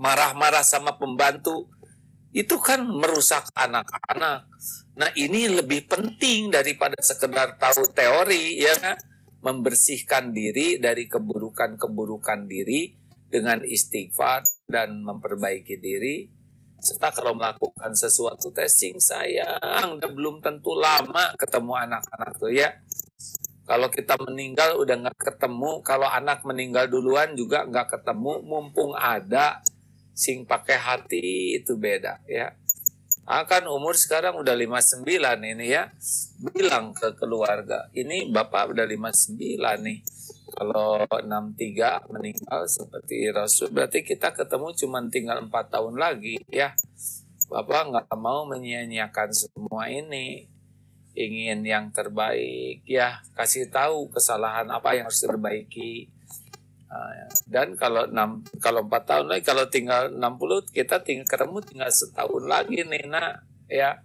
marah-marah sama pembantu, itu kan merusak anak-anak. Nah ini lebih penting daripada sekedar tahu teori ya kan? Membersihkan diri dari keburukan-keburukan diri dengan istighfar dan memperbaiki diri. Serta kalau melakukan sesuatu testing sayang dan belum tentu lama ketemu anak-anak tuh ya. Kalau kita meninggal udah nggak ketemu, kalau anak meninggal duluan juga nggak ketemu, mumpung ada, sing pakai hati itu beda ya. Akan umur sekarang udah 59 ini ya. Bilang ke keluarga, ini bapak udah 59 nih. Kalau 63 meninggal seperti Rasul, berarti kita ketemu cuma tinggal 4 tahun lagi ya. Bapak nggak mau menyia-nyiakan semua ini ingin yang terbaik ya kasih tahu kesalahan apa yang harus diperbaiki dan kalau enam kalau empat tahun lagi kalau tinggal 60 kita tinggal ketemu tinggal setahun lagi nih nak. Ya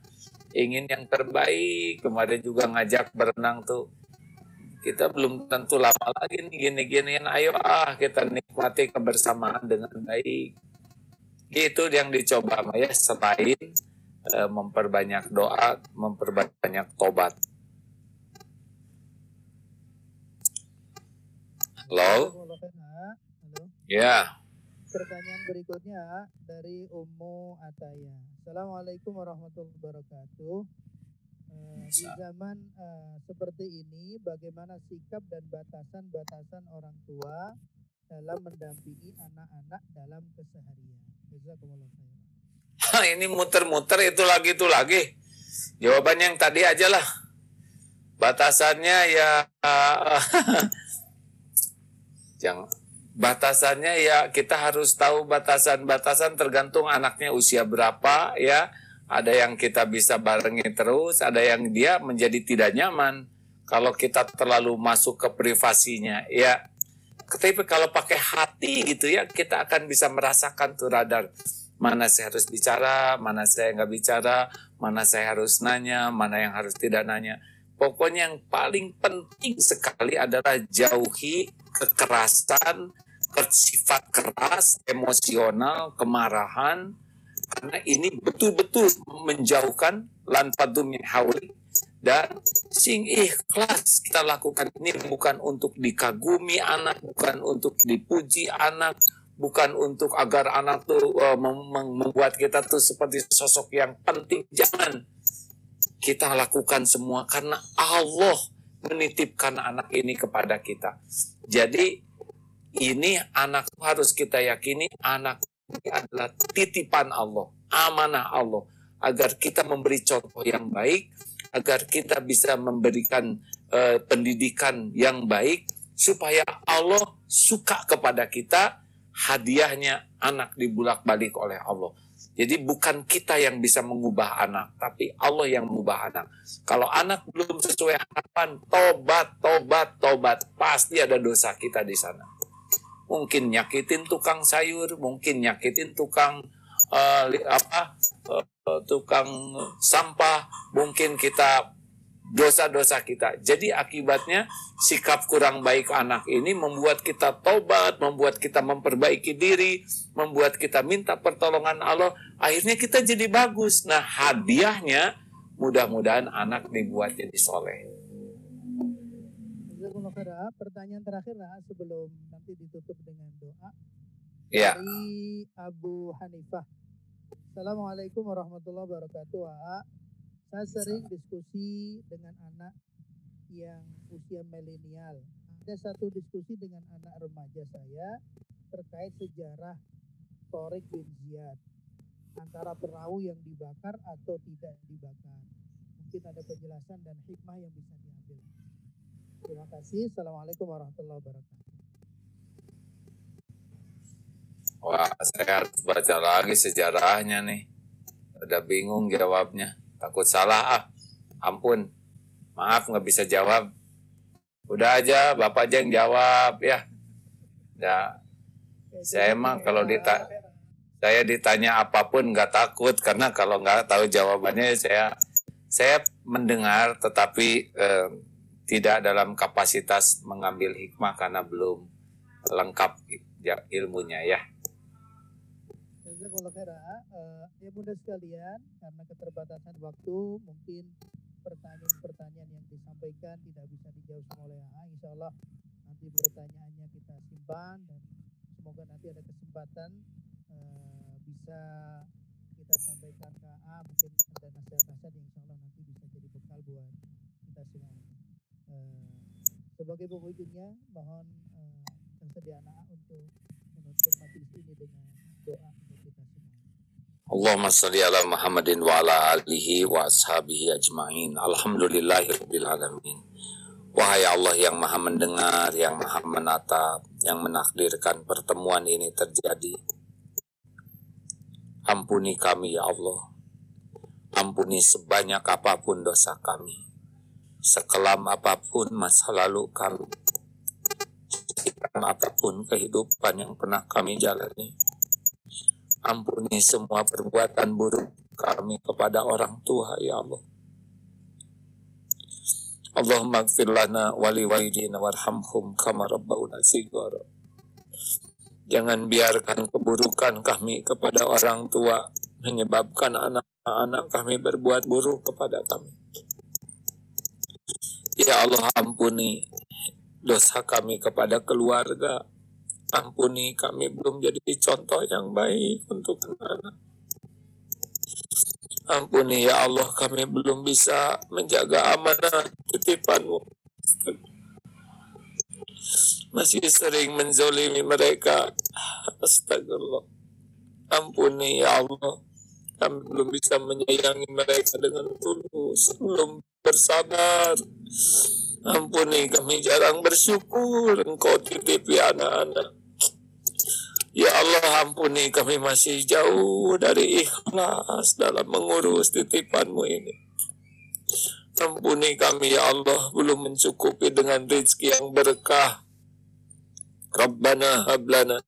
ingin yang terbaik. Kemarin juga ngajak berenang tuh. Kita belum tentu lama lagi nih gini-ginian ayo ah kita nikmati kebersamaan dengan baik. Itu yang dicoba ya selain Eh, memperbanyak doa, memperbanyak tobat. Halo? Halo. Ya. Pertanyaan berikutnya dari Ummu Ataya. Assalamualaikum warahmatullahi wabarakatuh. Uh, di zaman uh, seperti ini, bagaimana sikap dan batasan-batasan orang tua dalam mendampingi anak-anak dalam keseharian? Jazakumullah khairan. ini muter-muter itu lagi itu lagi. Jawabannya yang tadi aja lah. Batasannya ya jangan batasannya ya kita harus tahu batasan-batasan tergantung anaknya usia berapa ya. Ada yang kita bisa barengi terus, ada yang dia menjadi tidak nyaman kalau kita terlalu masuk ke privasinya ya. Tapi kalau pakai hati gitu ya, kita akan bisa merasakan tuh radar mana saya harus bicara, mana saya nggak bicara, mana saya harus nanya, mana yang harus tidak nanya. Pokoknya yang paling penting sekali adalah jauhi kekerasan, sifat keras, emosional, kemarahan, karena ini betul-betul menjauhkan lanpadum hauli dan sing ikhlas kita lakukan ini bukan untuk dikagumi anak, bukan untuk dipuji anak, bukan untuk agar anak tuh uh, membuat kita tuh seperti sosok yang penting. Jangan kita lakukan semua karena Allah menitipkan anak ini kepada kita. Jadi ini anak harus kita yakini anak ini adalah titipan Allah, amanah Allah agar kita memberi contoh yang baik, agar kita bisa memberikan uh, pendidikan yang baik supaya Allah suka kepada kita hadiahnya anak dibulak-balik oleh Allah. Jadi bukan kita yang bisa mengubah anak, tapi Allah yang mengubah anak. Kalau anak belum sesuai harapan, tobat, tobat, tobat. Pasti ada dosa kita di sana. Mungkin nyakitin tukang sayur, mungkin nyakitin tukang uh, apa, uh, tukang sampah, mungkin kita dosa-dosa kita. Jadi akibatnya sikap kurang baik anak ini membuat kita tobat, membuat kita memperbaiki diri, membuat kita minta pertolongan Allah. Akhirnya kita jadi bagus. Nah hadiahnya mudah-mudahan anak dibuat jadi soleh. Pertanyaan terakhir lah sebelum nanti ditutup dengan doa. Ya. Dari Abu Hanifah. Assalamualaikum warahmatullahi wabarakatuh. Saya sering diskusi dengan anak yang usia milenial. Ada satu diskusi dengan anak remaja saya terkait sejarah Torik bin Ziyad antara perahu yang dibakar atau tidak dibakar. Mungkin ada penjelasan dan hikmah yang bisa diambil. Terima kasih. Assalamualaikum warahmatullahi wabarakatuh. Wah, saya harus baca lagi sejarahnya nih. Udah bingung jawabnya takut salah ah. Ampun. Maaf nggak bisa jawab. Udah aja bapak aja yang jawab ya. Ya saya emang kalau dita saya ditanya apa pun nggak takut karena kalau nggak tahu jawabannya saya saya mendengar tetapi eh, tidak dalam kapasitas mengambil hikmah karena belum lengkap ya, ilmunya ya Jazakallah khaira. Eh, ya bunda sekalian, karena keterbatasan waktu, mungkin pertanyaan-pertanyaan yang disampaikan tidak bisa dijawab oleh AA. Insya Allah nanti pertanyaannya kita simpan dan semoga nanti ada kesempatan eh, bisa kita sampaikan ke AA. Mungkin ada nasihat-nasihat yang insya Allah nanti bisa jadi bekal buat kita semua. Eh, sebagai penghujungnya, mohon eh, kesediaan AA untuk menutup majelis ini dengan doa. Allahumma salli ala Muhammadin wa ala alihi wa ashabihi ajma'in. Alhamdulillahi rabbil alamin. Wahai Allah yang maha mendengar, yang maha menatap, yang menakdirkan pertemuan ini terjadi. Ampuni kami ya Allah. Ampuni sebanyak apa pun dosa kami. Sekelam apa pun masa lalu kami. Apa pun kehidupan yang pernah kami jalani Ampuni semua perbuatan buruk kami kepada orang tua, ya Allah. Allahumma gfir lana wali walidina warhamhum kama rabbauna sigara. Jangan biarkan keburukan kami kepada orang tua menyebabkan anak-anak kami berbuat buruk kepada kami. Ya Allah ampuni dosa kami kepada keluarga, Ampuni kami belum jadi contoh yang baik untuk anak-anak. Ampuni ya Allah kami belum bisa menjaga amanah titipanmu. Masih sering menzolimi mereka. Astagfirullah. Ampuni ya Allah. Kami belum bisa menyayangi mereka dengan tulus. Belum bersabar. Ampuni kami jarang bersyukur engkau titipi anak-anak. Ya Allah ampuni kami masih jauh dari ikhlas dalam mengurus titipanmu ini. Ampuni kami ya Allah belum mencukupi dengan rezeki yang berkah. Rabbana hablana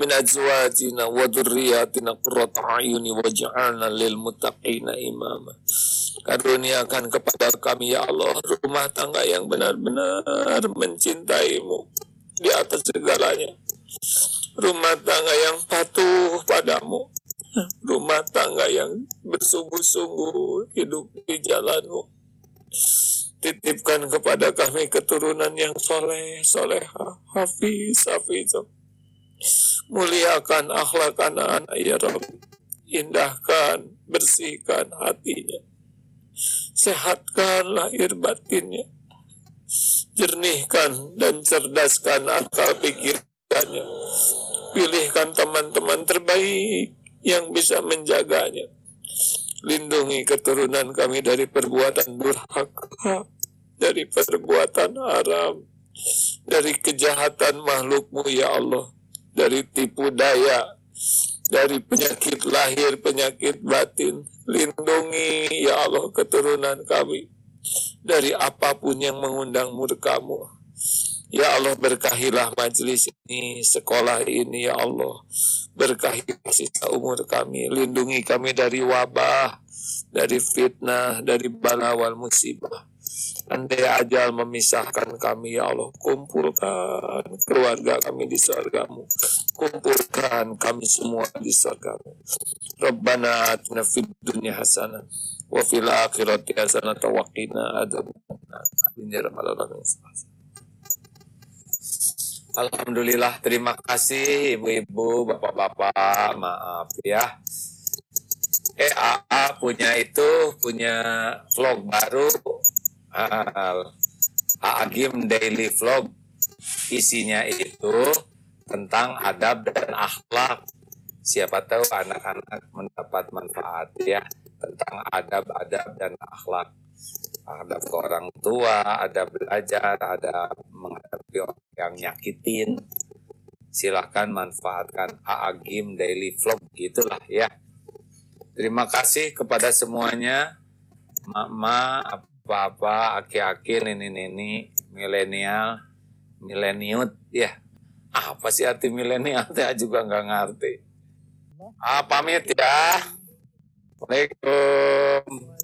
min azwajina wa dhurriyyatina qurrata ayuni waj'alna lil muttaqina imama karuniakan kepada kami ya Allah rumah tangga yang benar-benar mencintaimu di atas segalanya rumah tangga yang patuh padamu. Rumah tangga yang bersungguh-sungguh hidup di jalanmu. Titipkan kepada kami keturunan yang soleh soleha hafiz hafiz. Muliakan akhlak anak-anak ya Rabb. Indahkan bersihkan hatinya. Sehatkan lahir batinnya, jernihkan dan cerdaskan akal pikirannya, pilihkan teman-teman terbaik yang bisa menjaganya, lindungi keturunan kami dari perbuatan durhaka, dari perbuatan haram, dari kejahatan makhlukmu ya Allah, dari tipu daya, dari penyakit lahir, penyakit batin. Lindungi ya Allah keturunan kami dari apa pun yang mengundang murkamu. Ya Allah berkahilah majelis ini, sekolah ini ya Allah. Berkahilah sisa umur kami, lindungi kami dari wabah, dari fitnah, dari balawal musibah. Andai ajal memisahkan kami ya Allah Kumpulkan keluarga kami di surgamu Kumpulkan kami semua di surgamu Rabbana atina fid dunya hasanah Wa fil akhirati hasanah Tawakina adzabannar Amin ya rabbal alamin Alhamdulillah, terima kasih ibu-ibu, bapak-bapak, maaf ya. Eh, AA punya itu, punya vlog baru, Al Agim Daily Vlog isinya itu tentang adab dan akhlak. Siapa tahu anak-anak mendapat manfaat ya tentang adab-adab dan akhlak. Adab ke orang tua, ada belajar, ada menghadapi orang yang nyakitin. Silahkan manfaatkan Agim Daily Vlog gitulah ya. Terima kasih kepada semuanya. Mama, apa-apa, aki-aki, nini-nini, milenial, mileniut, ya. Apa sih arti milenial? Saya juga nggak ngerti. Ah, pamit ya. Assalamualaikum.